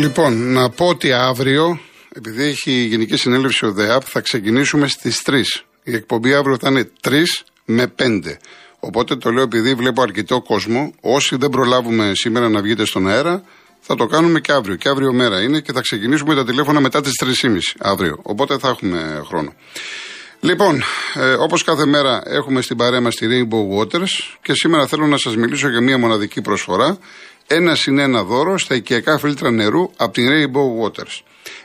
Λοιπόν, να πω ότι αύριο, επειδή έχει η Γενική Συνέλευση ο ΔΕΑΠ, θα ξεκινήσουμε στις 3. Η εκπομπή αύριο θα είναι 3 με 5. Οπότε το λέω επειδή βλέπω αρκετό κόσμο. Όσοι δεν προλάβουμε σήμερα να βγείτε στον αέρα, θα το κάνουμε και αύριο. Και αύριο μέρα είναι και θα ξεκινήσουμε τα τηλέφωνα μετά τις 3.30 αύριο. Οπότε θα έχουμε χρόνο. Λοιπόν, ε, όπως κάθε μέρα έχουμε στην παρέα μας τη Rainbow Waters και σήμερα θέλω να σας μιλήσω για μια μοναδική προσφορά. Ένα συν ένα δώρο στα οικιακά φίλτρα νερού από την Rainbow Waters.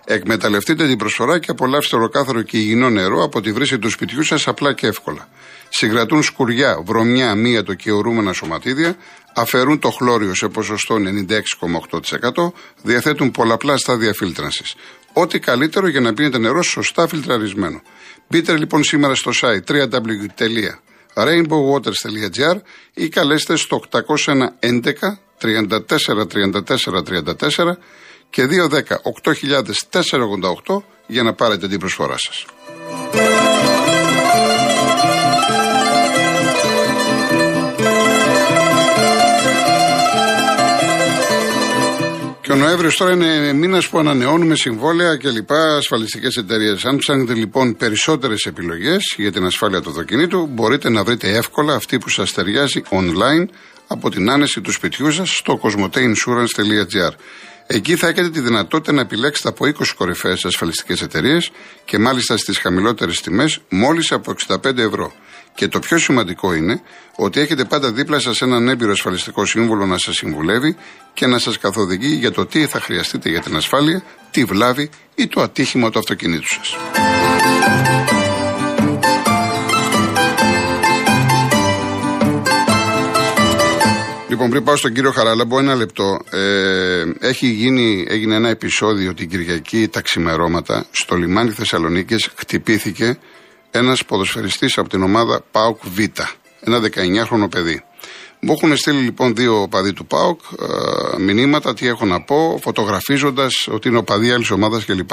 Εκμεταλλευτείτε την προσφορά και απολαύστε ολοκάθαρο και υγιεινό νερό από τη βρύση του σπιτιού σας απλά και εύκολα. Συγκρατούν σκουριά, βρωμιά, αμύατο και ορούμενα σωματίδια, αφαιρούν το χλώριο σε ποσοστό 96,8%, διαθέτουν πολλαπλά στάδια φίλτρανσης. Ό,τι καλύτερο για να πίνετε νερό σωστά φιλτραρισμένο. Μπείτε λοιπόν σήμερα στο site www.rainbowwaters.gr ή καλέστε στο 811 34 34 34 και 210 8488 για να πάρετε την προσφορά σας. Και ο Νοέμβριος τώρα είναι μήνας που ανανεώνουμε συμβόλαια και λοιπά ασφαλιστικές εταιρείες. Αν ψάχνετε λοιπόν περισσότερες επιλογές για την ασφάλεια του αυτοκινήτου, μπορείτε να βρείτε εύκολα αυτή που σας ταιριάζει online από την άνεση του σπιτιού σας στο cosmoteinsurance.gr. Εκεί θα έχετε τη δυνατότητα να επιλέξετε από 20 κορυφαίες ασφαλιστικές εταιρείες και μάλιστα στις χαμηλότερες τιμές μόλις από 65 ευρώ. Και το πιο σημαντικό είναι ότι έχετε πάντα δίπλα σας έναν έμπειρο ασφαλιστικό σύμβολο να σας συμβουλεύει και να σας καθοδηγεί για το τι θα χρειαστείτε για την ασφάλεια, τη βλάβη ή το ατύχημα του αυτοκινήτου σας. Λοιπόν, πριν πάω στον κύριο Χαράλαμπο, ένα λεπτό. Ε, έχει γίνει, έγινε ένα επεισόδιο την Κυριακή τα ξημερώματα. Στο λιμάνι Θεσσαλονίκης χτυπήθηκε ένας ποδοσφαιριστής από την ομάδα ΠΑΟΚ Β. Ένα 19χρονο παιδί. Μου έχουν στείλει λοιπόν δύο παδί του ΠΑΟΚ ε, μηνύματα, τι έχω να πω, φωτογραφίζοντας ότι είναι ο παδί άλλης ομάδας κλπ.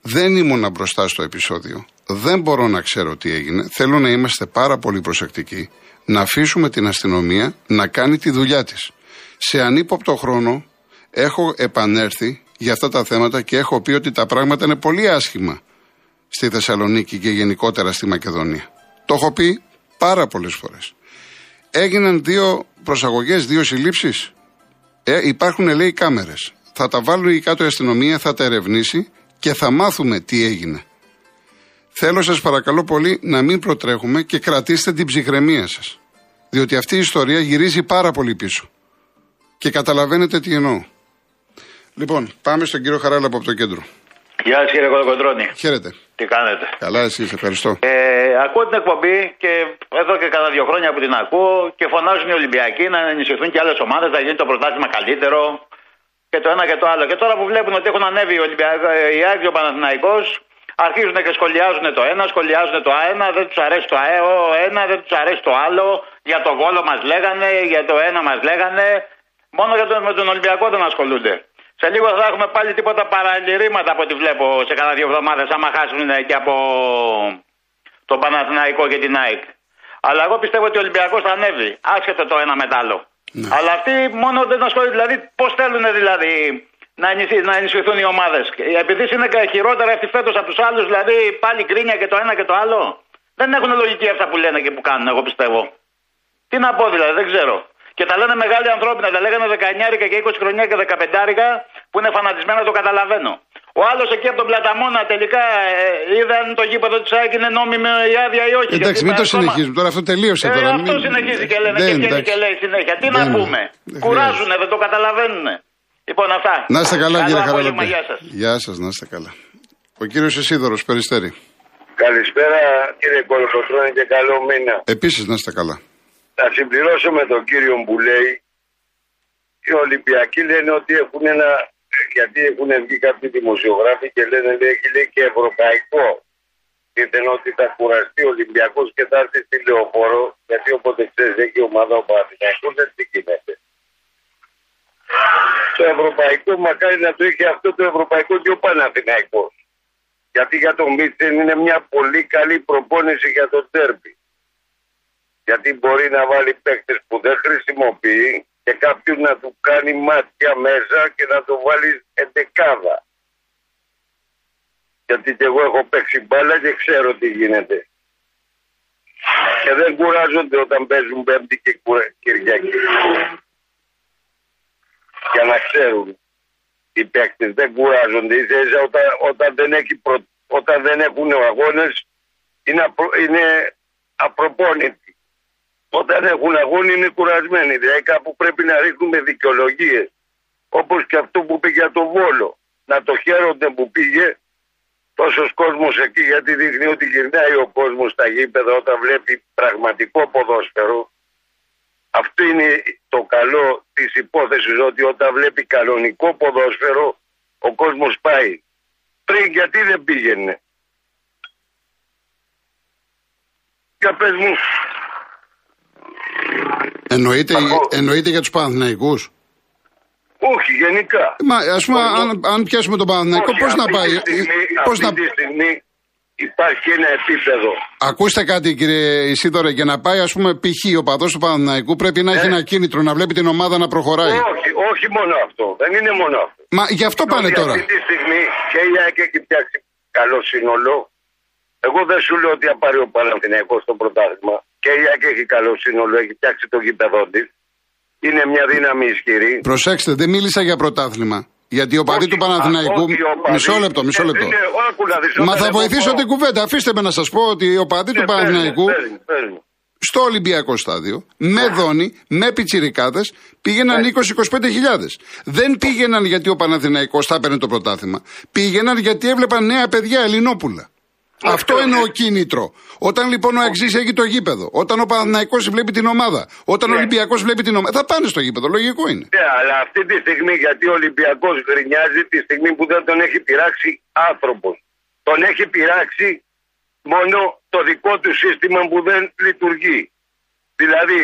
Δεν ήμουν μπροστά στο επεισόδιο. Δεν μπορώ να ξέρω τι έγινε. Θέλω να είμαστε πάρα πολύ προσεκτικοί να αφήσουμε την αστυνομία να κάνει τη δουλειά της. Σε ανύποπτο χρόνο έχω επανέρθει για αυτά τα θέματα και έχω πει ότι τα πράγματα είναι πολύ άσχημα στη Θεσσαλονίκη και γενικότερα στη Μακεδονία. Το έχω πει πάρα πολλές φορές. Έγιναν δύο προσαγωγές, δύο συλλήψεις. Ε, υπάρχουν λέει κάμερες. Θα τα βάλουν η κάτω η αστυνομία, θα τα ερευνήσει και θα μάθουμε τι έγινε. Θέλω σας παρακαλώ πολύ να μην προτρέχουμε και κρατήστε την ψυχραιμία σας. Διότι αυτή η ιστορία γυρίζει πάρα πολύ πίσω. Και καταλαβαίνετε τι εννοώ. Λοιπόν, πάμε στον κύριο Χαράλα από το κέντρο. Γεια σας κύριε Κολοκοντρώνη. Χαίρετε. Τι κάνετε; Καλά, εσεί, ευχαριστώ. Ε, ακούω την εκπομπή και εδώ και κάνα δύο χρόνια που την ακούω και φωνάζουν οι Ολυμπιακοί να ενισχυθούν και άλλες ομάδες, να γίνει το πρωτάθλημα καλύτερο και το ένα και το άλλο. Και τώρα που βλέπουν ότι έχουν ανέβει οι Ολυμπιακοί, η Άγιο Παναθηναϊκός αρχίζουν και σχολιάζουν το ένα, σχολιάζουν το ένα, δεν τους αρέσει το ένα, δεν τους αρέσει το άλλο. Για το γόλο μας λέγανε, για το ένα μας λέγανε. Μόνο για τον, με τον Ολυμπιακό δεν ασχολούνται. Σε λίγο θα έχουμε πάλι τίποτα παραλυρήματα από ό,τι βλέπω σε κάνα δύο εβδομάδες, άμα χάσουν και από τον Παναθηναϊκό και την ΑΕΚ. Αλλά εγώ πιστεύω ότι ο Ολυμπιακός θα ανέβει, άσχετο το ένα μετάλλο. Ναι. Αλλά αυτοί μόνο δεν ασχολούνται. Δηλαδή, πώς θέλουν δηλαδή να, ενισχυ, να ενισχυθούν οι ομάδες. Επειδή είναι χειρότερα αυτοί φέτος από τους άλλους, δηλαδή πάλι γκρίνια και το ένα και το άλλο. Δεν έχουν λογική αυτά που λένε και που κάνουν, εγώ πιστεύω. Τι να πω δηλαδή, δεν ξέρω. Και τα λένε μεγάλοι ανθρώπινα, τα λέγανε 19 και 20 χρονιά και 15 που είναι φανατισμένα, το καταλαβαίνω. Ο άλλος εκεί από τον Πλαταμόνα τελικά ε, είδαν το γήπεδο της ΑΕΚ είναι νόμιμη η άδεια ή όχι. Εντάξει, μην το συνεχίζουμε τώρα, αυτό τελείωσε ε, τώρα. Αυτό μην... συνεχίζει και λένε δεν, και, και λέει συνέχεια. Τι δεν, να πούμε. Κουράζουν, δεν το καταλαβαίνουν. Λοιπόν, αυτά. Να είστε καλά, κύριε Χαραλαμπή. Γεια σας, να είστε καλά. Ο κύριος Εσίδωρο, Περιστέρη. Καλησπέρα, κύριε Κολοκοτρόνη και καλό μήνα. Επίσης, να είστε καλά. Θα συμπληρώσω με τον κύριο που λέει οι Ολυμπιακοί λένε ότι έχουν ένα. Γιατί έχουν βγει κάποιοι δημοσιογράφοι και λένε λέει, έχει λέει και ευρωπαϊκό. Και ότι θα κουραστεί ο Ολυμπιακός και θα έρθει στη λεωφόρο. Γιατί όποτε ξέρεις έχει ομάδα ο Παναθηναϊκός δεν τι γίνεται. Το ευρωπαϊκό μακάρι να το έχει αυτό το ευρωπαϊκό και ο Παναθηναϊκός. Γιατί για τον Μίτσεν είναι μια πολύ καλή προπόνηση για τον τέρπι γιατί μπορεί να βάλει παίκτες που δεν χρησιμοποιεί και κάποιον να του κάνει μάτια μέσα και να το βάλει εντεκάδα. Γιατί και εγώ έχω παίξει μπάλα και ξέρω τι γίνεται. Και δεν κουράζονται όταν παίζουν Πέμπτη και Κυριακή. Για να ξέρουν οι παίκτες δεν κουράζονται. Ίσα όταν, όταν, δεν έχει προ, όταν δεν έχουν αγώνες είναι, απρο, είναι απροπόνητοι. Όταν έχουν αγώνη είναι κουρασμένοι. Δηλαδή κάπου πρέπει να ρίχνουμε δικαιολογίες. Όπως και αυτό που πήγε για το Βόλο. Να το χαίρονται που πήγε τόσος κόσμος εκεί γιατί δείχνει ότι γυρνάει ο κόσμος στα γήπεδα όταν βλέπει πραγματικό ποδόσφαιρο. Αυτό είναι το καλό της υπόθεσης ότι όταν βλέπει κανονικό ποδόσφαιρο ο κόσμος πάει. Πριν γιατί δεν πήγαινε. Για πες μου. Εννοείται, εννοείται για τους Παναθηναϊκούς. Όχι, γενικά. Μα ας πούμε, αν, αν πιάσουμε τον Παναθηναϊκό, πώς να πάει; Στιγμή, πώς αυτή να... τη στιγμή υπάρχει ένα επίπεδο. Ακούστε κάτι, κύριε Ισίδωρε, για να πάει, ας πούμε, π.χ. ο παδός του Παναθηναϊκού πρέπει να έχει ε. ένα κίνητρο να βλέπει την ομάδα να προχωράει. Όχι, όχι μόνο αυτό. Δεν είναι μόνο αυτό. Μα γι' αυτό πάνε τώρα. Αυτή τη στιγμή και η ΑΕΚ έχει φτιάξει καλό σύνολο. Εγώ δεν σου λέω ότι θα πάρει ο Παναθηναϊκός στο πρωτάθλημα. Και η ΑΕΚ έχει καλό σύνολο, έχει φτιάξει το γήπεδο της είναι μια δύναμη ισχυρή. Προσέξτε, δεν μίλησα για πρωτάθλημα. Γιατί ο παδί του Παναθηναϊκού. Μισό λεπτό, μισό λεπτό. Είναι, Μα θα βοηθήσω την κουβέντα. Αφήστε με να σας πω ότι ο παδί του ναι, Παναθηναϊκού. Στο Ολυμπιακό στάδιο, με δόνη, με πιτσιρικάδες, πήγαιναν 20-25 ναι. χιλιάδες. Δεν πήγαιναν γιατί ο Παναθηναϊκός θα έπαιρνε το πρωτάθλημα. Πήγαιναν γιατί έβλεπαν νέα παιδιά Ελληνόπουλα. Αυτό είναι ο κίνητρο. Όταν λοιπόν ο Αξή έχει το γήπεδο, όταν ο Παναναϊκό βλέπει την ομάδα, όταν ο ναι. Ολυμπιακός βλέπει την ομάδα, θα πάνε στο γήπεδο. Λογικό είναι. Ναι, αλλά αυτή τη στιγμή γιατί ο Ολυμπιακός γκρινιάζει τη στιγμή που δεν τον έχει πειράξει άνθρωπος. Τον έχει πειράξει μόνο το δικό του σύστημα που δεν λειτουργεί. Δηλαδή,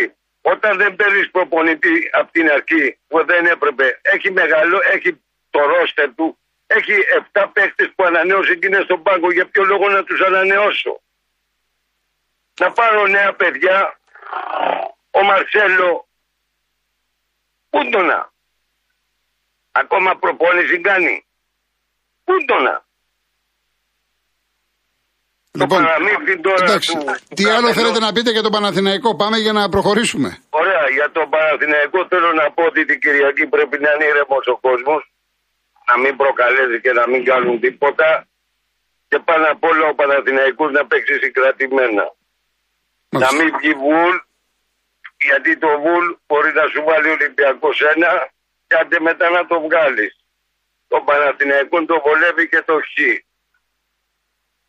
όταν δεν παίρνεις προπονητή από την αρχή που δεν έπρεπε, έχει μεγάλο, έχει το ρόστερ του, έχει 7 παίχτε που ανανέωσε και είναι στον πάγκο. Για ποιο λόγο να τους ανανεώσω; Να πάρω νέα παιδιά. Ο Μαρσέλο. Πού το να. Ακόμα προπόνηση κάνει. Πού το να. Λοιπόν, εντάξει, τι άλλο θέλετε να πείτε για τον Παναθηναϊκό; Πάμε για να προχωρήσουμε. Ωραία, για τον Παναθηναϊκό θέλω να πω ότι την Κυριακή πρέπει να είναι ήρεμος ο κόσμος να μην προκαλέσει και να μην κάνουν τίποτα και πάνω απ' όλα ο Παναθηναϊκός να παίξει συγκρατημένα. Να μην βγει βουλ, γιατί το βουλ μπορεί να σου βάλει ο Ολυμπιακός ένα και άντε μετά να το βγάλεις. Το Παναθηναϊκό το βολεύει και το χ.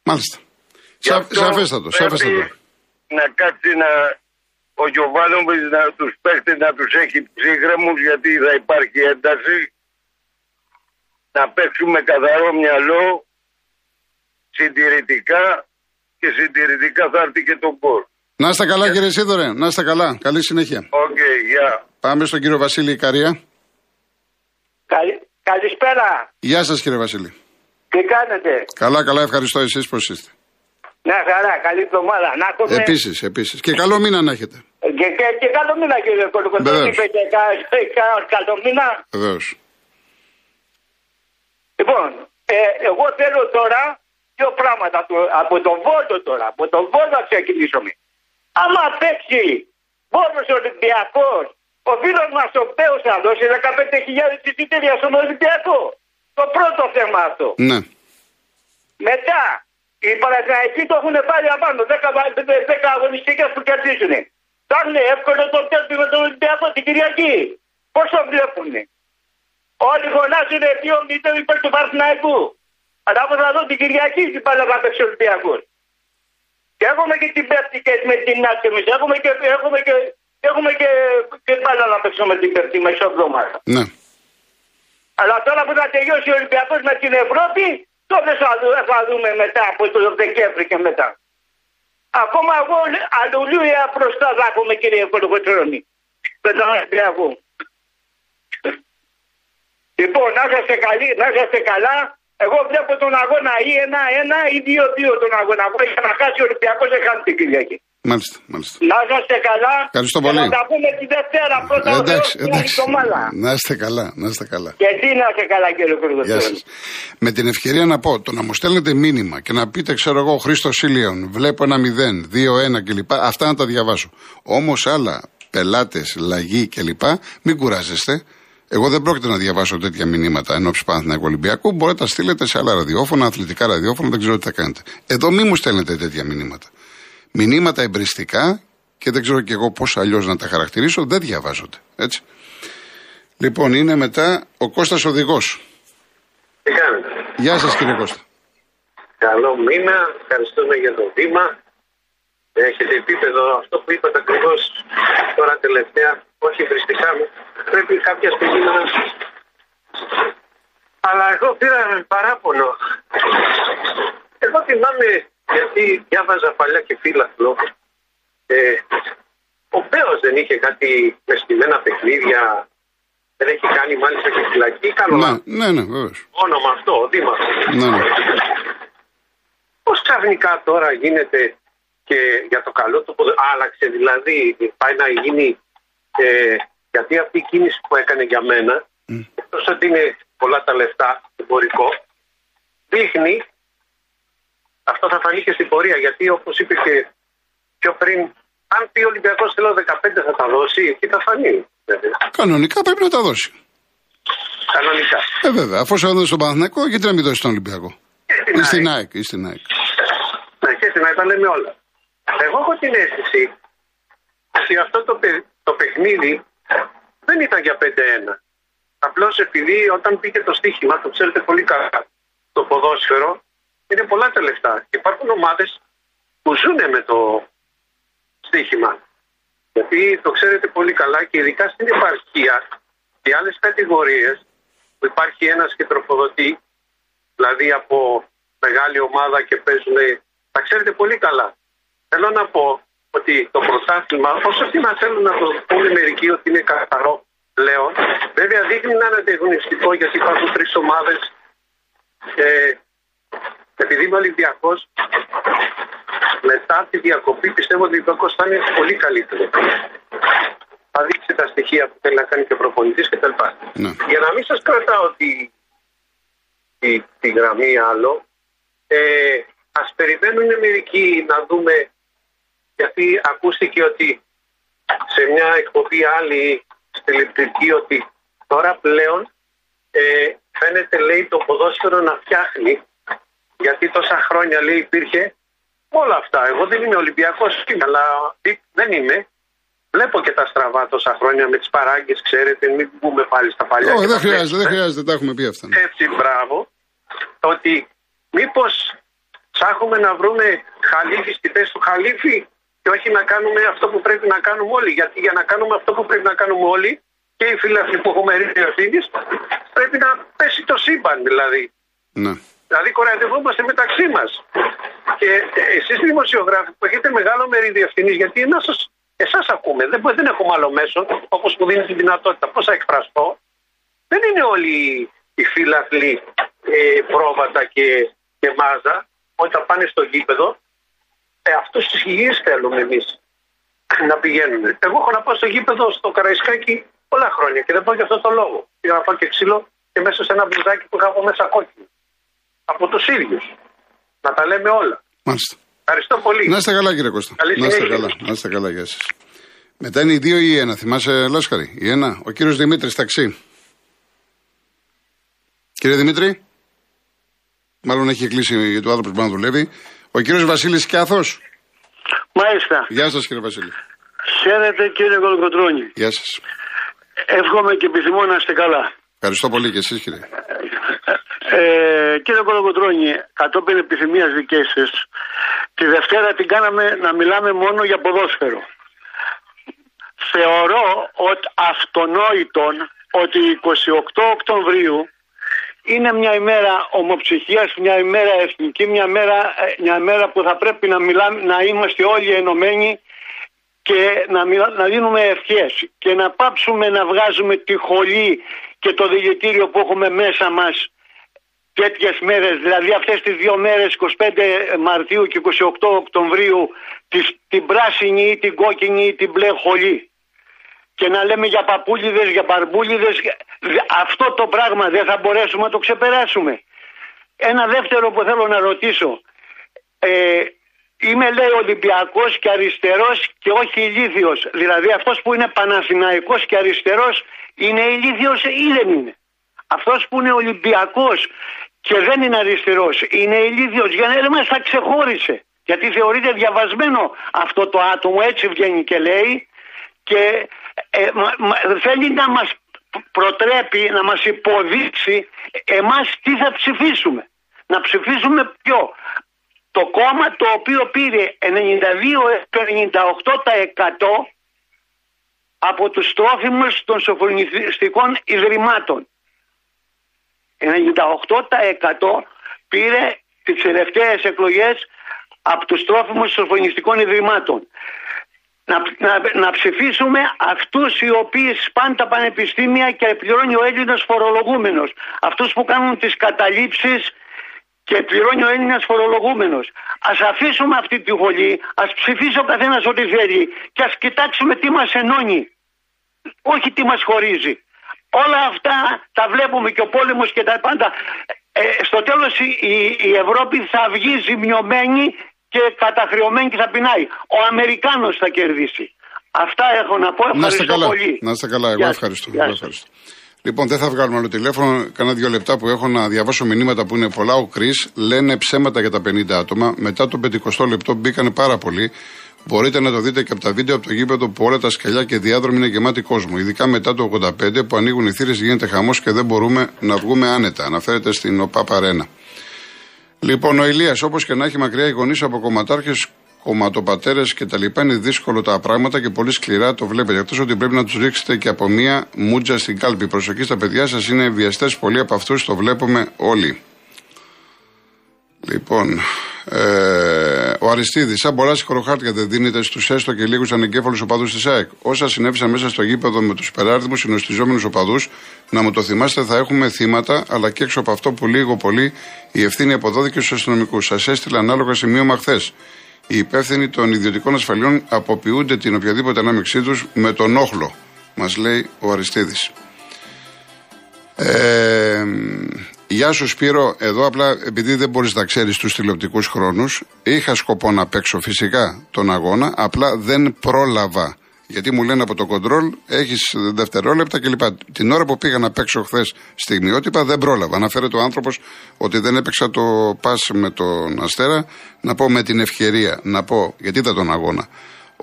Μάλιστα. Σαφέστατο, σαφέστατο. Να κάτσει να ο Γιωβάνοβιτς να τους παίχτες να τους έχει ψύχρεμους γιατί θα υπάρχει ένταση να παίξουμε καθαρό μυαλό συντηρητικά και συντηρητικά θα έρθει και το γκολ. Να είστε καλά κύριε Ισίδωρε, να είστε καλά. Καλή συνέχεια. Ok, okay, Πάμε στον κύριο Βασίλη Ικαρία. Καλη... Καλησπέρα. Γεια σας κύριε Βασίλη. Τι κάνετε; Καλά, καλά, ευχαριστώ εσείς πώς είστε. Ναι, χαρά, καλή εβδομάδα. Να έχουμε... Επίσης, επίσης. Και καλό μήνα να έχετε. Και, και, και καλό μήνα κύριε Κολοκοτρώνη. Είπε και καλό μήνα. Βεβαίως. Λοιπόν, ε, εγώ θέλω τώρα δύο πράγματα από τον Βόλο τώρα. Από τον Βόλο να ξεκινήσουμε. Άμα παίξει Βόλος Ολυμπιακός, ο φίλος μας ο Πέος θα δώσει 15.000 εισιτήρια στον Ολυμπιακό. Το πρώτο θέμα αυτό. Ναι. Μετά, οι Παναθηναϊκοί το έχουν πάρει απάνω. 10, 10 αγωνιστικές που κερδίζουν. Θα είναι εύκολο το τέλος με τον Ολυμπιακό την Κυριακή. Πώς το βλέπουνε; Όλοι φωνάζουν 2-0 υπέρ του Παρθυναϊκού. Αλλά εγώ θα δω την Κυριακή την πάλι να παίξει Ολυμπιακός. Και έχουμε και την Πέπτη και με την Νάτια εμείς. Έχουμε και, έχουμε και, έχουμε και, και πάλι να παίξουμε την Πέπτη εβδομάδα. Ναι. Αλλά τώρα που θα τελειώσει ο Ολυμπιακός με την Ευρώπη, τότε θα, θα δούμε μετά από το Δεκέμβρη και μετά. Ακόμα εγώ αλληλούια μπροστά θα έχουμε κύριε Κολοκοτρώνη. Με τον Ολυμπιακό. Λοιπόν, να είστε καλοί, να είστε καλά. Εγώ βλέπω τον αγώνα ή ένα-ένα ή δύο-δύο τον αγώνα. Για να χάσει ο Ολυμπιακός δεν χάνει την Κυριακή. Μάλιστα, μάλιστα. Να είστε καλά. Ευχαριστώ και πολύ. Να τα πούμε τη Δευτέρα πρώτα Ε, ο εντάξει, Θεός, εντάξει. την εβδομάδα. Να είστε καλά, να είστε καλά. Και εσύ να είστε καλά κύριε Γεια Κουρδοστρώνη. σας. Με την ευκαιρία να πω, το να μου στέλνετε μήνυμα και να πείτε, ξέρω εγώ, Χρήστος Σίλιον, βλέπω ένα 0, 2-1 κλπ. Αυτά να τα διαβάσω. Όμως άλλα, πελάτες, λαγοί κλπ. Μην κουράζεστε. Εγώ δεν πρόκειται να διαβάσω τέτοια μηνύματα εν ώψη Παναθηναϊκού Ολυμπιακού. Μπορείτε να τα στείλετε σε άλλα ραδιόφωνα, αθλητικά ραδιόφωνα, δεν ξέρω τι θα κάνετε. Εδώ μην μου στέλνετε τέτοια μηνύματα. Μηνύματα εμπριστικά και δεν ξέρω κι εγώ πώς αλλιώς να τα χαρακτηρίσω, δεν διαβάζονται. Έτσι. Λοιπόν, είναι μετά ο Κώστας Οδηγός. Τι κάνετε; Γεια σας κύριε Κώστα. Καλό μήνα. Ευχαριστούμε για το βήμα. Έχετε επίπεδο αυτό που είπατε ακριβώς τώρα τελευταία. Όχι βριστικά μου. Πρέπει κάποια στιγμή να. Αλλά εγώ πήρα παράπονο. Εγώ θυμάμαι γιατί διάβαζα παλιά και φύλαθλο. Ε, ο Μπέος δεν είχε κάτι με στημένα παιχνίδια. Δεν έχει κάνει μάλιστα και φυλακή. Καλό Ναι, ναι, ναι, βεβαίως. όνομα αυτό, ο Δήμαρχος. Ναι, ναι. Πώς ξαφνικά τώρα γίνεται και για το καλό του που άλλαξε, δηλαδή πάει να γίνει, ε, γιατί αυτή η κίνηση που έκανε για μένα, Mm. εκτός ότι είναι πολλά τα λεφτά, εμπορικό, δείχνει, αυτό θα φανεί και στην πορεία, γιατί όπως είπε και πιο πριν, αν πει ο Ολυμπιακός θέλω 15 θα τα δώσει, εκεί θα φανεί. βέβαια. Κανονικά πρέπει να τα δώσει. Κανονικά. Ε, βέβαια, αφού σε έδωσε στον Παναθηναϊκό, γιατί να μην δώσει στον Ολυμπιακό; Και στην Ή στην ΑΕΚ. ΑΕΚ, ή στην ΑΕΚ. Ναι, και στην ΑΕΚ τα λέμε όλα. Εγώ έχω την αίσθηση ότι αυτό το, παι- το παιχνίδι δεν ήταν για 5-1. Απλώς επειδή όταν πήγε το στοίχημα, το ξέρετε πολύ καλά, το ποδόσφαιρο είναι πολλά τα λεφτά. Και υπάρχουν ομάδες που ζουν με το στοίχημα. Γιατί το ξέρετε πολύ καλά και ειδικά στην επαρχία και άλλες κατηγορίες που υπάρχει ένας και τροφοδοτεί, δηλαδή από μεγάλη ομάδα και παίζουν, τα ξέρετε πολύ καλά. Θέλω να πω ότι το πρωτάθλημα, όσο και να θέλουν να το πούνε μερικοί ότι είναι καθαρό πλέον, βέβαια δείχνει να είναι ανταγωνιστικό γιατί υπάρχουν τρεις ομάδες. Ε, επειδή είμαι Ολυμπιακός, μετά τη διακοπή πιστεύω ότι ο Ολυμπιακός θα είναι πολύ καλύτερος. Θα δείξει τα στοιχεία που θέλει να κάνει και ο προπονητής κτλ. Ναι. Για να μην σας κρατάω τη, τη, τη γραμμή άλλο, ε, ας περιμένουν μερικοί να δούμε, γιατί ακούστηκε ότι σε μια εκπομπή άλλη στη Λεπτρική ότι τώρα πλέον ε, φαίνεται λέει το ποδόσφαιρο να φτιάχνει γιατί τόσα χρόνια λέει υπήρχε όλα αυτά. Εγώ δεν είμαι Ολυμπιακός αλλά δεν είμαι. Βλέπω και τα στραβά τόσα χρόνια με τις παράγκες, ξέρετε, μην μπούμε πάλι στα παλιά. Όχι, και δεν τα χρειάζεται, δεν βλέπουμε. χρειάζεται, τα έχουμε πει αυτά. ναι. Έτσι, μπράβο. Ότι μήπως ψάχνουμε να βρούμε χαλίφι στη θέση του χαλίφι και όχι να κάνουμε αυτό που πρέπει να κάνουμε όλοι. Γιατί για να κάνουμε αυτό που πρέπει να κάνουμε όλοι και οι φίλοι που έχουμε ρίξει ευθύνης, πρέπει να πέσει το σύμπαν δηλαδή. Ναι. Δηλαδή κοροϊδευόμαστε μεταξύ μας. Και εσείς δημοσιογράφοι που έχετε μεγάλο μερίδιο ευθύνης, γιατί εσάς ακούμε, δεν, δεν έχουμε άλλο μέσο, όπως μου δίνει τη δυνατότητα. Πώς θα εκφραστώ, δεν είναι όλοι οι φίλαθλοι ε, πρόβατα και, και μάζα όταν πάνε στο γήπεδο. Ε, Αυτούς τους υγιείς θέλουμε εμείς να πηγαίνουν. Εγώ έχω να πάω στο γήπεδο στο Καραϊσκάκι πολλά χρόνια και δεν πάω για αυτό το λόγο. Πήγα να πάω και ξύλο και μέσα σε ένα μπλουζάκι που είχα από μέσα κόκκινο. Από τους ίδιους. Να τα λέμε όλα. Μάλιστα. Ευχαριστώ πολύ. Να είστε καλά κύριε Κώστα. Καλή Να είστε συνέχεια. καλά, να είστε καλά, γεια σας. Μετά είναι οι δύο ή η ένα, θυμάσαι Λάσκαρη, η ένα. Ο κύριος Δημήτρης, ταξί. Κύριε Δημήτρη. Μάλλον έχει κλείσει γιατί ο άνθρωπος μπορεί να δουλεύει. Ο κύριος Βασίλης Κιάθος. Μάλιστα. Γεια σας κύριε Βασίλη. Χαίρετε κύριε Κολοκοτρώνη. Γεια σας. Εύχομαι και επιθυμώ να είστε καλά. Ευχαριστώ πολύ και εσείς κύριε. Ε, κύριε Κολοκοτρώνη, κατόπιν επιθυμίας δικές σας, τη Δευτέρα την κάναμε να μιλάμε μόνο για ποδόσφαιρο. Θεωρώ ότι αυτονόητον ότι 28 Οκτωβρίου είναι μια ημέρα ομοψυχίας, μια ημέρα εθνική, μια μέρα, ε, μια μέρα που θα πρέπει να, μιλάμε, να είμαστε όλοι ενωμένοι και να, μιλά- να δίνουμε ευχές και να πάψουμε να βγάζουμε τη χολή και το δηλητήριο που έχουμε μέσα μας τέτοιες μέρες, δηλαδή αυτές τις δύο μέρες, 25 Μαρτίου και 28 Οκτωβρίου, τις, την πράσινη ή την κόκκινη ή την μπλε χολή. Και να λέμε για παππούλιδες, για μπαρμπούλιδες, αυτό το πράγμα δεν θα μπορέσουμε να το ξεπεράσουμε. Ένα δεύτερο που θέλω να ρωτήσω. Ε, είμαι λέει Ολυμπιακός και αριστερός και όχι ηλίθιος. Δηλαδή αυτός που είναι Παναθηναϊκός και αριστερός είναι ηλίθιος ή δεν είναι; Αυτός που είναι Ολυμπιακός και δεν είναι αριστερός είναι ηλίθιος; Για να μας τα ξεχώρισε. Γιατί θεωρείται διαβασμένο αυτό το άτομο έτσι βγαίνει και λέει και ε, θέλει να μας προτρέπει να μας υποδείξει εμάς τι θα ψηφίσουμε. Να ψηφίσουμε ποιο; Το κόμμα το οποίο πήρε 92-98% από τους τρόφιμους των σοφρονιστικών ιδρυμάτων. 98% πήρε τις τελευταίες εκλογές από τους τρόφιμους των σοφρονιστικών ιδρυμάτων. Να, να, να ψηφίσουμε αυτούς οι οποίοι σπάνε τα πανεπιστήμια και πληρώνει ο Έλληνας φορολογούμενος. Αυτούς που κάνουν τις καταλήψεις και πληρώνει ο Έλληνας φορολογούμενος. Α αφήσουμε αυτή τη βολή, ας ψηφίσει ο καθένας ό,τι θέλει και ας κοιτάξουμε τι μας ενώνει. Όχι τι μας χωρίζει. Όλα αυτά τα βλέπουμε και ο πόλεμος και τα πάντα. Ε, στο τέλος η, η, Ευρώπη θα βγει ζημιωμένη και καταχρεωμένη και θα πεινάει. Ο Αμερικάνος θα κερδίσει. Αυτά έχω να πω. Ευχαριστώ να καλά. πολύ. Να είστε καλά. Εγώ ευχαριστώ. ευχαριστώ. Λοιπόν, δεν θα βγάλουμε άλλο τηλέφωνο. Κάνα δύο λεπτά που έχω να διαβάσω μηνύματα που είναι πολλά. Ο Κρι λένε ψέματα για τα 50 άτομα. Μετά το 50 λεπτό μπήκανε πάρα πολλοί. Μπορείτε να το δείτε και από τα βίντεο από το γήπεδο που όλα τα σκαλιά και διάδρομοι είναι γεμάτοι κόσμο. Ειδικά μετά το 85 που ανοίγουν οι θύρες γίνεται χαμός και δεν μπορούμε να βγούμε άνετα. Αναφέρεται στην ΟΠΑ Παρένα. Λοιπόν, ο Ηλίας, όπως και να έχει μακριά οι γονείς από κομματάρχες, κομματοπατέρες κτλ. Είναι δύσκολο τα πράγματα και πολύ σκληρά το βλέπετε. Εκτός ότι πρέπει να τους ρίξετε και από μία μούτζα στην κάλπη. Προσοχή στα παιδιά σας, είναι βιαστές πολλοί από αυτούς, το βλέπουμε όλοι. Λοιπόν, ε, ο Αριστίδης, σαν πολλά συγχωροχάρτια δεν δίνεται στους έστω και λίγους ανεγκέφαλους οπαδούς της ΑΕΚ. Όσα συνέβησαν μέσα στο γήπεδο με τους υπεράριθμου συνοστιζόμενους οπαδούς, να μου το θυμάστε, θα έχουμε θύματα, αλλά και έξω από αυτό που λίγο πολύ η ευθύνη αποδόθηκε στους αστυνομικούς. Σας έστειλα ανάλογα σημείωμα χθες. Οι υπεύθυνοι των ιδιωτικών ασφαλιών αποποιούνται την οποιαδήποτε ανάμειξή τους με τον όχλο, μας λέει ο Αριστίδης. Ε, Γεια σου Σπύρο, εδώ απλά επειδή δεν μπορείς να ξέρεις τους τηλεοπτικούς χρόνους, είχα σκοπό να παίξω φυσικά τον αγώνα, απλά δεν πρόλαβα. Γιατί μου λένε από το κοντρόλ έχεις δευτερόλεπτα κλπ. Την ώρα που πήγα να παίξω χθες στιγμιότυπα δεν πρόλαβα. Αναφέρεται ο άνθρωπος ότι δεν έπαιξα το πα με τον Αστέρα. Να πω με την ευκαιρία, να πω γιατί ήταν τον αγώνα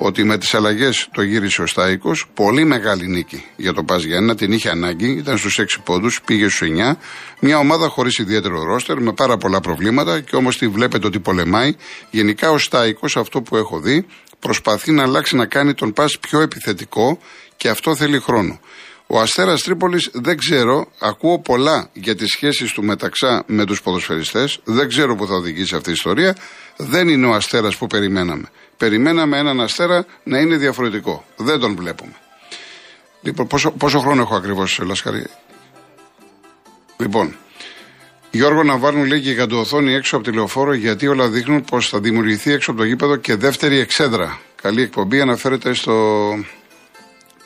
ότι με τις αλλαγές το γύρισε ο Στάικο. Πολύ μεγάλη νίκη για τον Πας Γιάννα. Την είχε ανάγκη. Ήταν στους 6 πόντους, πήγε στους 9. Μια ομάδα χωρίς ιδιαίτερο ρόστερ, με πάρα πολλά προβλήματα και όμως τη βλέπετε ότι πολεμάει. Γενικά ο Στάικο, αυτό που έχω δει, προσπαθεί να αλλάξει να κάνει τον Πας πιο επιθετικό και αυτό θέλει χρόνο. Ο Αστέρας Τρίπολης δεν ξέρω, ακούω πολλά για τις σχέσεις του μεταξά με τους ποδοσφαιριστές. Δεν ξέρω που θα οδηγήσει αυτή η ιστορία. Δεν είναι ο Αστέρας που περιμέναμε. Περιμέναμε έναν αστέρα να είναι διαφορετικό. Δεν τον βλέπουμε. Λοιπόν, πόσο, πόσο χρόνο έχω ακριβώς, Λασκαρή; Λοιπόν, Γιώργο να βάλουν λέει και οθόνη έξω από τη λεωφόρο γιατί όλα δείχνουν πως θα δημιουργηθεί έξω από το γήπεδο και δεύτερη εξέδρα. Καλή εκπομπή αναφέρεται στο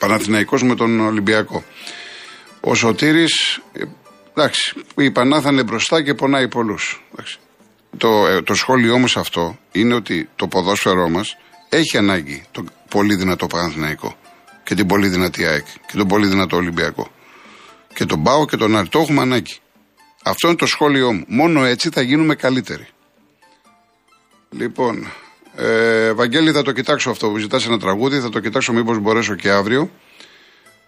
Παναθηναϊκός με τον Ολυμπιακό. Ο Σωτήρης, εντάξει, η Πανάθα είναι μπροστά και πονάει πολλούς. Το, ε, το σχόλιο όμως αυτό είναι ότι το ποδόσφαιρό μας έχει ανάγκη το πολύ δυνατό Παναθηναϊκό και την πολύ δυνατή ΑΕΚ και τον πολύ δυνατό Ολυμπιακό. Και τον Πάο και τον Άρη. Το έχουμε ανάγκη. Αυτό είναι το σχόλιο μου. Μόνο έτσι θα γίνουμε καλύτεροι. Λοιπόν, ε, Βαγγέλη, θα το κοιτάξω αυτό που ζητάς ένα τραγούδι, θα το κοιτάξω μήπως μπορέσω και αύριο.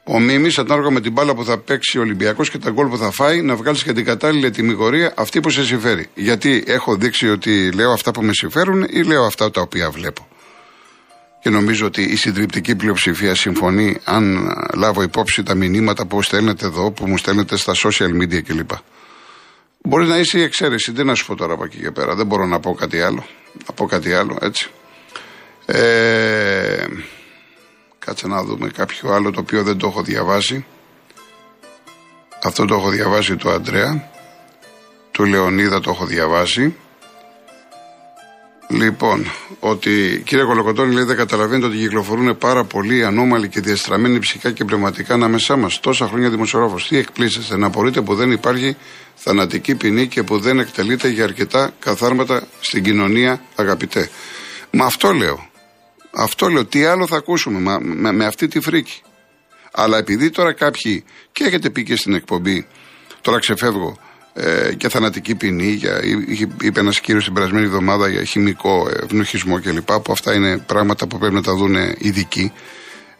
Ο Μίμης, ανάλογα με την μπάλα που θα παίξει ο Ολυμπιακός και τα γκολ που θα φάει, να βγάλεις και την κατάλληλη τιμιγορία αυτή που σε συμφέρει. Γιατί έχω δείξει ότι λέω αυτά που με συμφέρουν ή λέω αυτά τα οποία βλέπω. Και νομίζω ότι η συντριπτική πλειοψηφία συμφωνεί αν λάβω υπόψη τα μηνύματα που στέλνετε εδώ, που μου στέλνετε στα social media κλπ. Μπορείς να είσαι η εξαίρεση. Τι να σου πω τώρα από εκεί και πέρα. Δεν μπορώ να πω κάτι άλλο. Να πω κάτι άλλο, έτσι. Ε, κάτσε να δούμε κάποιο άλλο το οποίο δεν το έχω διαβάσει. Αυτό το έχω διαβάσει το Αντρέα. του Λεωνίδα, το έχω διαβάσει. Λοιπόν, ότι κύριε Κολοκοτώνη λέει δεν καταλαβαίνετε ότι κυκλοφορούν πάρα πολλοί ανώμαλοι και διαστραμμένοι ψυχικά και πνευματικά ανάμεσά μας. Τόσα χρόνια δημοσιογράφος. Τι εκπλήσεστε, να απορείτε που δεν υπάρχει θανατική ποινή και που δεν εκτελείται για αρκετά καθάρματα στην κοινωνία, αγαπητέ. Μα αυτό λέω. Αυτό λέω. Τι άλλο θα ακούσουμε με, με αυτή τη φρίκη. Αλλά επειδή τώρα κάποιοι και έχετε πει και στην εκπομπή, τώρα ξεφεύγω, ε, και θανατική ποινή. Για, είπε ένας κύριος την περασμένη εβδομάδα για χημικό ευνοχισμό κλπ. Που αυτά είναι πράγματα που πρέπει να τα δουν ειδικοί.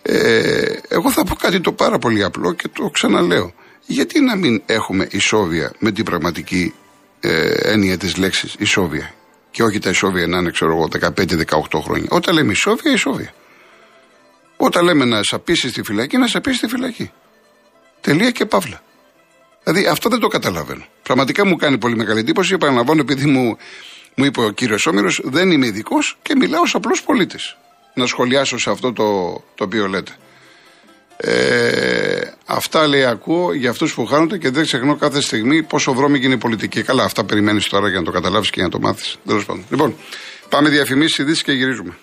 Ε, εγώ θα πω κάτι το πάρα πολύ απλό και το ξαναλέω. Γιατί να μην έχουμε ισόβια με την πραγματική ε, έννοια της λέξης ισόβια; Και όχι τα ισόβια να είναι, ξέρω εγώ, 15-18 χρόνια. Όταν λέμε ισόβια, ισόβια. Όταν λέμε να σαπίσει στη φυλακή, να σαπίσει στη φυλακή. Τελεία και παύλα. Δηλαδή αυτό δεν το καταλαβαίνω. Πραγματικά μου κάνει πολύ μεγάλη εντύπωση. Επαναλαμβάνω, επειδή μου, μου είπε ο κύριος Όμηρος, δεν είμαι ειδικός και μιλάω ως απλός πολίτης. Να σχολιάσω σε αυτό το, το οποίο λέτε. Ε, αυτά λέει ακούω για αυτούς που χάνονται και δεν ξεχνώ κάθε στιγμή πόσο βρώμικη είναι η πολιτική. Καλά, αυτά περιμένεις τώρα για να το καταλάβεις και για να το μάθεις. Τέλος πάντων. Λοιπόν, πάμε διαφημίσεις, ειδήσεις και γυρίζουμε.